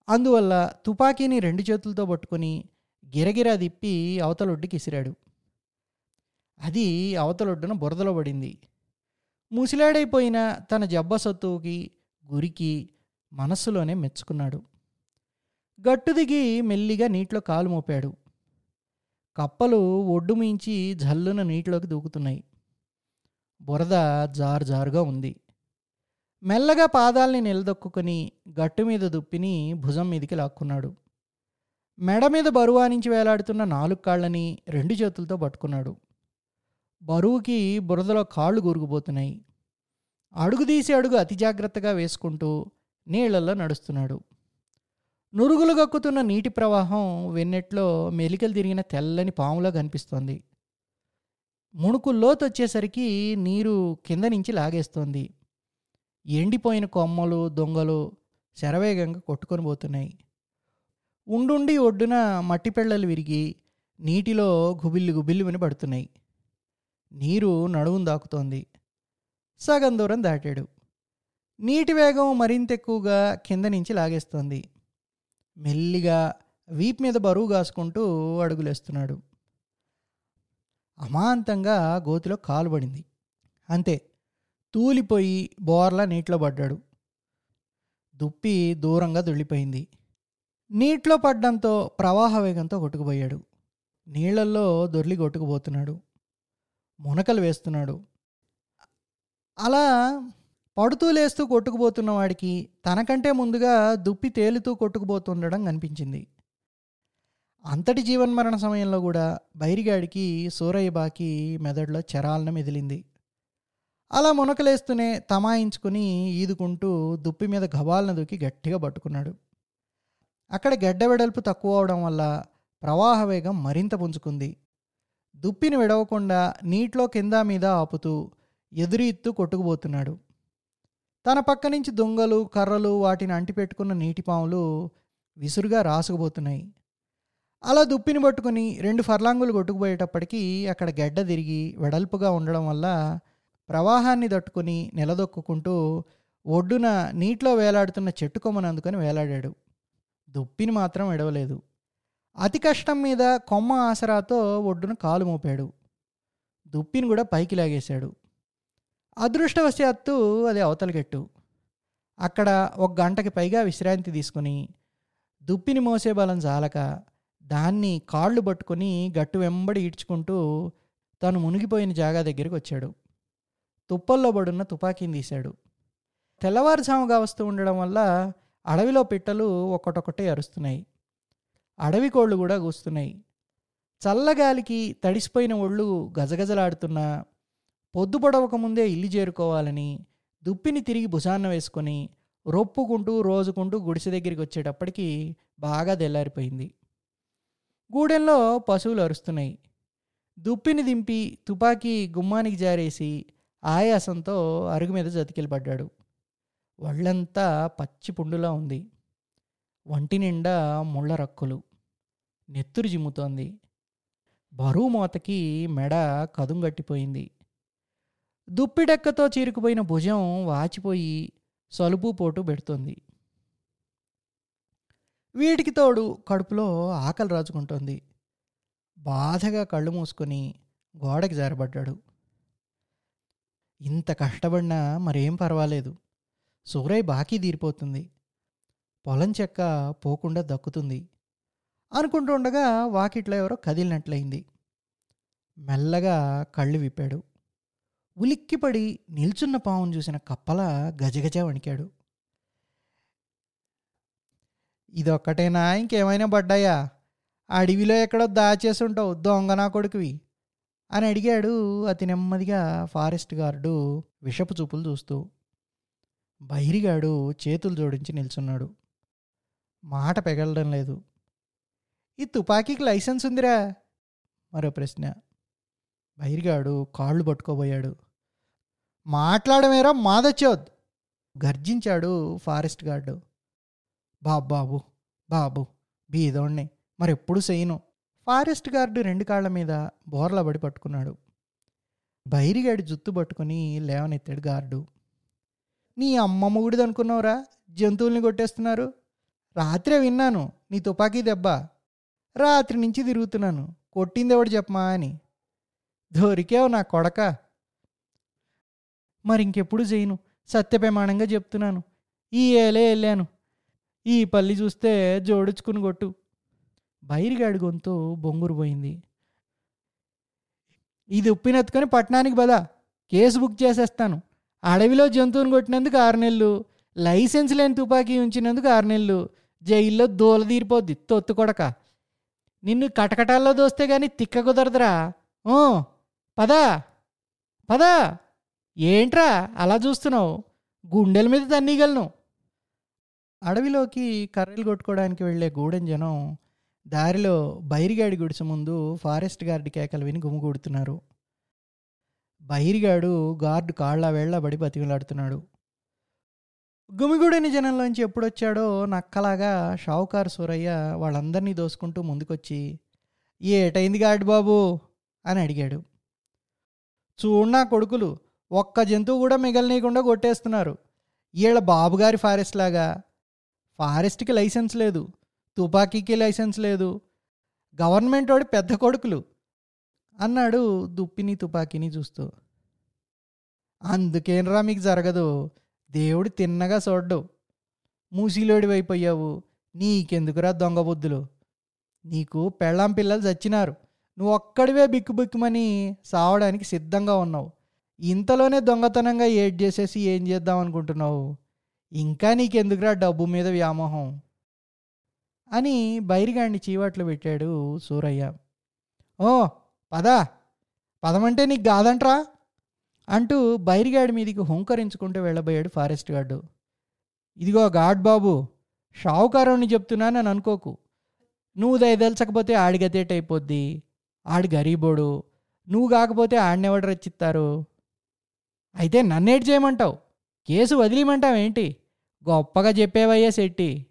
అందువల్ల తుపాకీని రెండు చేతులతో పట్టుకొని గిరగిరా తిప్పి అవతలొడ్డుకి ఇసిరాడు అది అవతలొడ్డున బురదలో పడింది. ముసిలాడైపోయిన తన జబ్బ సత్తువుకి గురికి మనస్సులోనే మెచ్చుకున్నాడు. గట్టు దిగి మెల్లిగా నీటిలో కాలు మోపాడు. కప్పలు ఒడ్డు మించి జల్లున నీటిలోకి దూకుతున్నాయి. బురద జారుజారుగా ఉంది. మెల్లగా పాదాల్ని నిలదొక్కుని గట్టు మీద దుప్పిని భుజం మీదికి లాక్కున్నాడు. మెడ మీద బరువానించి వేలాడుతున్న నాలుగు కాళ్ళని రెండు చేతులతో పట్టుకున్నాడు. బరువుకి బురదలో కాళ్ళు గురుగుపోతున్నాయి అడుగు తీసి అడుగు అతి జాగ్రత్తగా వేసుకుంటూ నీళ్ళలో నడుస్తున్నాడు. నురుగులు గక్కుతున్న నీటి ప్రవాహం వెన్నెట్లో మెలికలు తిరిగిన తెల్లని పాములా కనిపిస్తోంది. ముణుకు లోతు వచ్చేసరికి నీరు కింద నుంచి లాగేస్తోంది. ఎండిపోయిన కొమ్మలు దొంగలు శరవేగంగా కొట్టుకొని పోతున్నాయి. ఉండుండి ఒడ్డున మట్టి పెళ్ళలు విరిగి నీటిలో గుబిల్లు గుబిల్లు విని పడుతున్నాయి. నీరు నడుము దాకుతోంది. సగం దూరం దాటాడు. నీటి వేగం మరింత ఎక్కువగా కింద నుంచి లాగేస్తోంది. మెల్లిగా వీప్ మీద బరువు కాసుకుంటూ అడుగులేస్తున్నాడు. అమాంతంగా గోతిలో కాలు పడింది. అంతే. తూలిపోయి బోర్లా నీటిలో పడ్డాడు. దుప్పి దూరంగా దొళ్ళిపోయింది. నీటిలో పడ్డంతో ప్రవాహ వేగంతో కొట్టుకుపోయాడు. నీళ్ళల్లో దొర్లి కొట్టుకుపోతున్నాడు. మునకలు వేస్తున్నాడు. అలా పడుతూ లేస్తూ కొట్టుకుపోతున్న వాడికి తనకంటే ముందుగా దుప్పి తేలుతూ కొట్టుకుపోతుండడం కనిపించింది. అంతటి జీవన్మరణ సమయంలో కూడా బైరిగాడికి సూరయ్య బాకి మెదడులో చరాలన మెదిలింది అలా మునకలేస్తూనే తమాయించుకుని ఈదుకుంటూ దుప్పి మీద గబాలను దూకి గట్టిగా పట్టుకున్నాడు. అక్కడ గడ్డ వెడల్పు తక్కువ అవడం వల్ల ప్రవాహ వేగం మరింత పుంజుకుంది. దుప్పిని విడవకుండా నీటిలో కింద మీద ఆపుతూ ఎదురీత్తు కొట్టుకుపోతున్నాడు. తన పక్క నుంచి దొంగలు కర్రలు వాటిని అంటిపెట్టుకున్న నీటిపాములు విసురుగా రాసుకుపోతున్నాయి. అలా దుప్పిని పట్టుకుని రెండు ఫర్లాంగులు కొట్టుకుపోయేటప్పటికీ అక్కడ గడ్డ తిరిగి వెడల్పుగా ఉండడం వల్ల ప్రవాహాన్ని తట్టుకుని నిలదొక్కుంటూ ఒడ్డున నీటిలో వేలాడుతున్న చెట్టు కొమ్మను అందుకొని వేలాడాడు. దుప్పిని మాత్రం విడవలేదు. అతి కష్టం మీద కొమ్మ ఆసరాతో ఒడ్డున కాలు మోపాడు. దుప్పిని కూడా పైకి లాగేశాడు. అదృష్టవశాత్తు అది అవతలగెట్టు అక్కడ ఒక గంటకి పైగా విశ్రాంతి తీసుకుని దుప్పిని మోసే బలం చాలక దాన్ని కాళ్ళు పట్టుకొని గట్టు వెంబడి ఈడ్చుకుంటూ తను మునిగిపోయిన జాగా దగ్గరికి వచ్చాడు. తుప్పల్లో పడున్న తుపాకీని తీశాడు. తెల్లవారుజాముగా వస్తూ ఉండడం వల్ల అడవిలో పిట్టలు ఒక్కటొక్కటే అరుస్తున్నాయి. అడవి కోళ్ళు కూడా కూస్తున్నాయి. చల్లగాలికి తడిసిపోయిన ఒళ్ళు గజగజలాడుతున్నా పొద్దు పొడవక ముందే ఇల్లు చేరుకోవాలని దుప్పిని తిరిగి భుజాన్న వేసుకొని రొప్పుకుంటూ రోజుకుంటూ గుడిసె దగ్గరికి వచ్చేటప్పటికి బాగా తెల్లారిపోయింది. గూడెంలో పశువులు అరుస్తున్నాయి. దుప్పిని దింపి తుపాకీ గుమ్మానికి జారేసి ఆయాసంతో అరుగు మీద జతికిలు పడ్డాడు ఒళ్ళంతా పచ్చి పుండులా ఉంది. వంటి నిండా ముళ్ళ రక్కులు. నెత్తురు జిమ్ముతోంది బరువు మోతకి మెడ కదుంగట్టిపోయింది దుప్పిడెక్కతో చీరుకుపోయిన భుజం వాచిపోయి సలుపు పోటు పెడుతోంది. వీటికి తోడు కడుపులో ఆకలి రాజుకుంటోంది. బాధగా కళ్ళు మూసుకొని గోడకి జారబడ్డాడు. ఇంత కష్టపడినా మరేం పర్వాలేదు. సూరయ్ బాకీ తీరిపోతుంది. పొలం చెక్క పోకుండా దక్కుతుంది. అనుకుంటుండగా వాకిట్లో ఎవరో కదిలినట్లయింది. మెల్లగా కళ్ళు విప్పాడు. ఉలిక్కిపడి నిల్చున్న పావును చూసిన కప్పల గజగజ వణికాడు. ఇదొక్కటేనా? ఇంకేమైనా పడ్డాయా? అడవిలో ఎక్కడో దాచేసుంటావు దొంగ నా కొడుకువి. అని అడిగాడు అతి నెమ్మదిగా ఫారెస్ట్ గార్డు విషపు చూపులు చూస్తూ. బైరిగాడు చేతులు జోడించి నిల్చున్నాడు. మాట పెగలడం లేదు. ఈ తుపాకీకి లైసెన్స్ ఉందిరా? మరో ప్రశ్న. బైరిగాడు కాళ్ళు పట్టుకోబోయాడు. మాట్లాడమేరా మాదచ్చోద్ గర్జించాడు ఫారెస్ట్ గార్డు. బాబాబు బాబు బీదోణ్ణి మరెప్పుడు చేయను ఫారెస్ట్ గార్డు రెండు కాళ్ళ మీద బోర్ల పడి పట్టుకున్నాడు. బైరిగాడి జుత్తు పట్టుకుని లేవనెత్తాడు గార్డు. నీ అమ్మ మొగుడిది అనుకున్నావురా? జంతువుల్ని కొట్టేస్తున్నారు. రాత్రే విన్నాను. నీ తుపాకీ దెబ్బ. రాత్రి నుంచి తిరుగుతున్నాను. కొట్టిందెవడు చెప్పమా అని. దొరికావు నా కొడక. మరి ఇంకెప్పుడు చేయను సత్యప్రమాణంగా చెప్తున్నాను. ఈ ఏలే వెళ్ళాను ఈ పల్లి చూస్తే జోడించుకుని కొట్టు. బైరిగాడి గొంతు బొంగురు పోయింది. ఇది ఉప్పినెత్తుకొని పట్టణానికి బదా కేసు బుక్ చేసేస్తాను. అడవిలో జంతువుని కొట్టినందుకు ఆరు నెలలు. లైసెన్స్ లేని తుపాకీ ఉంచినందుకు ఆరు నెలలు. జైల్లో దూల తీరిపోద్ది. తొత్తు కొడక. నిన్ను కటకటాల్లో దోస్తే గాని తిక్క కుదరదురా. ఓ పదా. పదా. ఏంట్రా అలా చూస్తున్నావు? గుండెల మీద తన్నీగలను అడవిలోకి కర్రలు కొట్టుకోవడానికి వెళ్ళే గూడెం జనం దారిలో బైరిగాడి గుడిసె ముందు ఫారెస్ట్ గార్డ్ కేకలు విని గుమిగూడుతున్నారు బైరిగాడు గార్డు కాళ్ళ వేళ్ళ బడి బతికిలాడుతున్నాడు గుమిగూడని జనంలోంచి ఎప్పుడొచ్చాడో నక్కలాగా షావుకారు సూరయ్య వాళ్ళందరినీ దోసుకుంటూ ముందుకొచ్చి ఏటైంది గార్డు బాబు? అని అడిగాడు. చూడనా కొడుకులు ఒక్క జంతువు కూడా మిగలనీయకుండా కొట్టేస్తున్నారు. వీళ్ళ బాబుగారి ఫారెస్ట్ లాగా ఫారెస్ట్కి లైసెన్స్ లేదు తుపాకీకి లైసెన్స్ లేదు గవర్నమెంట్ వాడి పెద్ద కొడుకులు అన్నాడు దుప్పిని తుపాకీని చూస్తూ. అందుకేనరా మీకు జరగదు దేవుడు తిన్నగా చూడ్డు. మూసీలోడివైపోయావు నీకెందుకురా దొంగ బుద్ధులు? నీకు పెళ్ళాం పిల్లలు చచ్చినారు నువ్వు ఒక్కడివే బిక్కు బిక్కుమని సావడానికి సిద్ధంగా ఉన్నావు. ఇంతలోనే దొంగతనంగా ఏడ్ చేసేసి ఏం చేద్దాం అనుకుంటున్నావు? ఇంకా నీకెందుకురా డబ్బు మీద వ్యామోహం? అని బైరిగాడిని చీవాట్లు పెట్టాడు సూరయ్య. ఓ పదా. పదమంటే నీకు కాదంట్రా అంటూ బైరిగాడి మీదికి హుంకరించుకుంటూ వెళ్ళబోయాడు ఫారెస్ట్ గార్డు. ఇదిగో గాడ్ బాబు షావుకారుని చెప్తున్నానని అనుకోకు. నువ్వు దయదలచకపోతే ఆడిగతేట అయిపోద్ది. ఆడి గరీబోడు. నువ్వు కాకపోతే ఆడినెవడు రచ్చిస్తారు అయితే నన్నేటి చేయమంటావు? కేసు వదిలేయమంటావు గొప్పగా చెప్పేవయ్యా శెట్టి.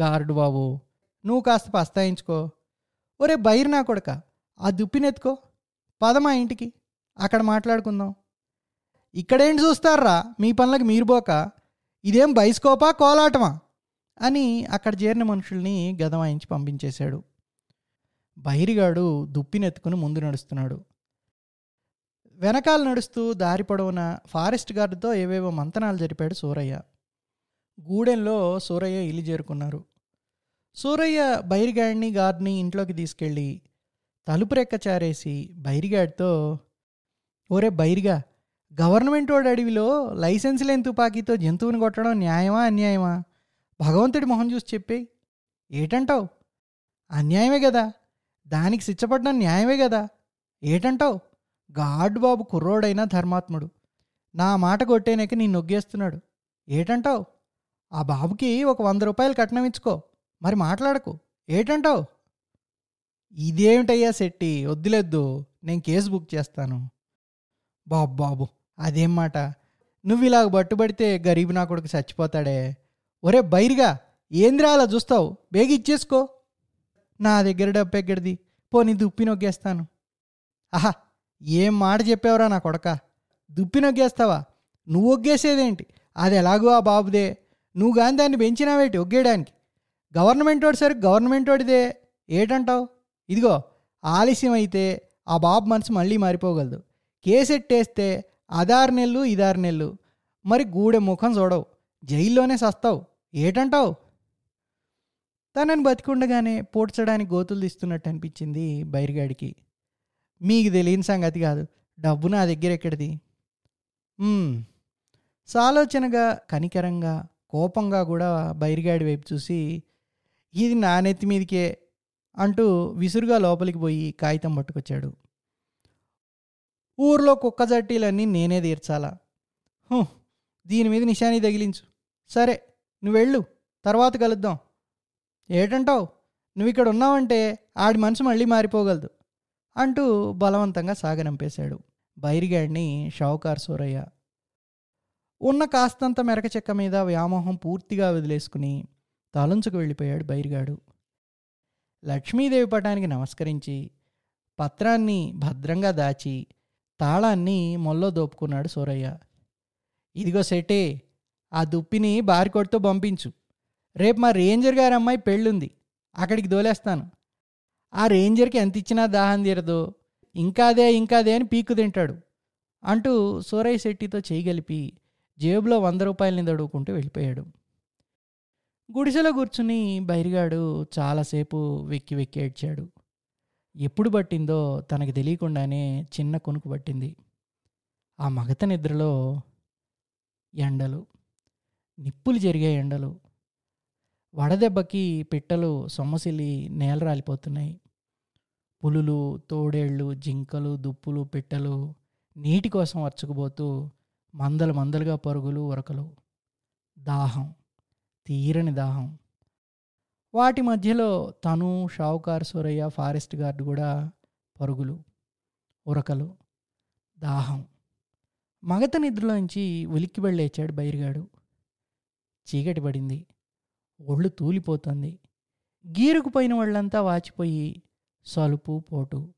గార్డు బాబు నువ్వు కాస్త పస్తాయించుకో. ఒరే బైర్ నా కొడక ఆ దుప్పినెత్తుకో. పదమా ఇంటికి అక్కడ మాట్లాడుకుందాం. ఇక్కడేంటి చూస్తారా మీ పనులకు మీరు పోక. ఇదేం బైస్కోపా కోలాటమా? అని అక్కడ చేరిన మనుషుల్ని గదమాయించి పంపించేశాడు. బైరిగాడు దుప్పినెత్తుకుని ముందు నడుస్తున్నాడు. వెనకాల నడుస్తూ దారి పొడవున ఫారెస్ట్ గార్డుతో ఏవేవో మంతనాలు జరిపాడు సూరయ్య. గూడెంలో సూరయ్య ఇల్లు చేరుకున్నారు. సూరయ్య బైరిగాడిని గార్డ్ని ఇంట్లోకి తీసుకెళ్ళి తలుపు రెక్క చారేసి బైరిగాడితో ఓరే బైరిగా గవర్నమెంట్ వాడి అడవిలో లైసెన్స్ లేని తుపాకీతో జంతువుని కొట్టడం న్యాయమా అన్యాయమా? భగవంతుడి మొహం చూసి చెప్పే ఏటంటావు? అన్యాయమే కదా దానికి శిక్షపడడం న్యాయమే కదా ఏటంటావు? గాడ్బాబు కుర్రోడైనా ధర్మాత్ముడు. నా మాట కొట్టేనాక నీ నొగ్గేస్తున్నాడు. ఏటంటావు? ఆ బాబుకి ఒక వంద రూపాయలు కట్నం ఇచ్చుకో. మరి మాట్లాడకు. ఏటంటావు? ఇదేమిటయ్యా శెట్టి? వద్దులేద్దు. నేను కేసు బుక్ చేస్తాను. బాబు బాబు అదేం మాట? నువ్వు ఇలాగ పట్టుబడితే గరీబ్ నా కొడుకు చచ్చిపోతాడే. ఒరే బైరిగా ఏంద్రా అలా చూస్తావు? బేగి ఇచ్చేసుకో. నా దగ్గర డబ్బు ఎక్కడిది? పోనీ దుప్పి నొగ్గేస్తాను. ఆహా ఏం మాట చెప్పావురా నా కొడక? దుప్పి నొగ్గేస్తావా నువ్వు ఒగ్గేసేదేంటి? అది ఎలాగో ఆ బాబుదే. నువ్వు కానీ దాన్ని పెంచినావేటి ఒగ్గేయడానికి? గవర్నమెంట్ వాడు సరే గవర్నమెంట్ వాడిదే. ఏటంటావు? ఇదిగో ఆలస్యం అయితే ఆ బాబు మనసు మళ్ళీ మారిపోగలదు. కేసెట్టేస్తే అదారు నెలలు ఇదారు నెల్లు. మరి గూడె ముఖం చూడవు. జైల్లోనే సస్తావు. ఏటంటావు? తనని బతికుండగానే పోడ్చడానికి గోతులు తీస్తున్నట్టు అనిపించింది బైరిగాడికి. మీకు తెలియని సంగతి కాదు. డబ్బు నా దగ్గర ఎక్కడిది? సాలోచనగా కనికరంగా కోపంగా కూడా బైరిగాడి వైపు చూసి ఇది నా నెత్తి మీదకే అంటూ విసురుగా లోపలికి పోయి కాగితం పట్టుకొచ్చాడు. ఊర్లో కుక్క జట్టీలన్నీ నేనే తీర్చాలా? దీని మీద నిశాని తగిలించు. సరే నువ్వు వెళ్ళు తర్వాత కలుద్దాం. ఏటంటావు? నువ్వు ఇక్కడ ఉన్నావంటే ఆడి మనసు మళ్ళీ మారిపోగలదు. అంటూ బలవంతంగా సాగనంపేశాడు. బైరిగాడిని షావుకార్ సూరయ్య. ఉన్న కాస్తంత మెరక చెక్క మీద వ్యామోహం పూర్తిగా వదిలేసుకుని తలంచుకు వెళ్ళిపోయాడు బైరిగాడు లక్ష్మీదేవి పటానికి నమస్కరించి పత్రాన్ని భద్రంగా దాచి తాళాన్ని మొల్లో దోపుకున్నాడు సూరయ్య. ఇదిగో సెటే ఆ దుప్పిని బారికోడ్తో పంపించు. రేపు మా రేంజర్ గారి అమ్మాయి పెళ్ళుంది. అక్కడికి దోలేస్తాను. ఆ రేంజర్కి ఎంత ఇచ్చినా దాహం తీరదు. ఇంకాదే ఇంకాదే అని పీక్కు తింటాడు. అంటూ సూరయ్య శెట్టితో చేయగలిపి జేబులో వంద రూపాయలని దడుకుంటూ వెళ్ళిపోయాడు. గుడిసెలో కూర్చుని బైరిగాడు చాలాసేపు వెక్కి వెక్కి ఏడ్చాడు. ఎప్పుడు పట్టిందో తనకు తెలియకుండానే చిన్న కొనుకు పట్టింది. ఆ మగత నిద్రలో ఎండలు. నిప్పులు జరిగే ఎండలు. వడదెబ్బకి పిట్టలు సొమ్మసిల్లి నేల రాలిపోతున్నాయి. పులులు తోడేళ్ళు జింకలు దుప్పులు పిట్టలు నీటి కోసం అరుచుకుపోతూ మందలు మందలుగా పరుగులు ఉరకలు. దాహం తీరని దాహం. వాటి మధ్యలో తను షావుకార్ సూరయ్య ఫారెస్ట్ గార్డ్ కూడా పరుగులు ఉరకలు దాహం. మగత నిద్రలోంచి ఉలిక్కి వెళ్ళేచాడు బయరుగాడు చీకటి పడింది. ఒళ్ళు తూలిపోతుంది. గీరుకుపోయిన వాళ్ళంతా వాచిపోయి సలుపు పోటు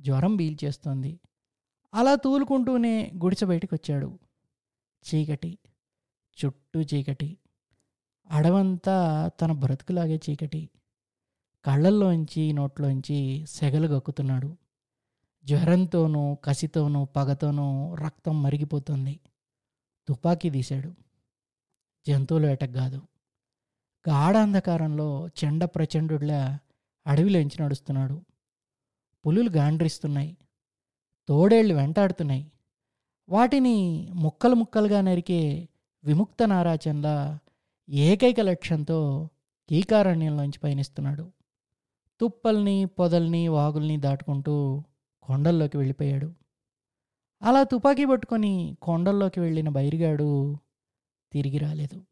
జ్వరం బీల్చేస్తోంది. అలా తూలుకుంటూనే గుడిసె బయటకు వచ్చాడు చీకటి చుట్టూ చీకటి. అడవంతా తన బ్రతుకులాగే చీకటి. కళ్ళల్లోంచి నోట్లోంచి సెగలు గక్కుతున్నాడు. జ్వరంతోనూ కసితోనూ పగతోనూ రక్తం మరిగిపోతుంది. తుపాకీ తీశాడు. జంతువుల వేటకు కాదు. గాఢాంధకారంలో చెండ ప్రచండుడిలా అడవిలోంచి నడుస్తున్నాడు. పులులు గాండ్రిస్తున్నాయి. తోడేళ్ళు వెంటాడుతున్నాయి. వాటిని ముక్కలు ముక్కలుగా నరికే విముక్త నారాచంలా ఏకైక లక్ష్యంతో కీకారణ్యంలోంచి పయనిస్తున్నాడు. తుప్పల్ని పొదల్ని వాగుల్ని దాటుకుంటూ కొండల్లోకి వెళ్ళిపోయాడు. అలా తుపాకీ పట్టుకొని కొండల్లోకి వెళ్ళిన బైరిగాడు తిరిగి రాలేదు.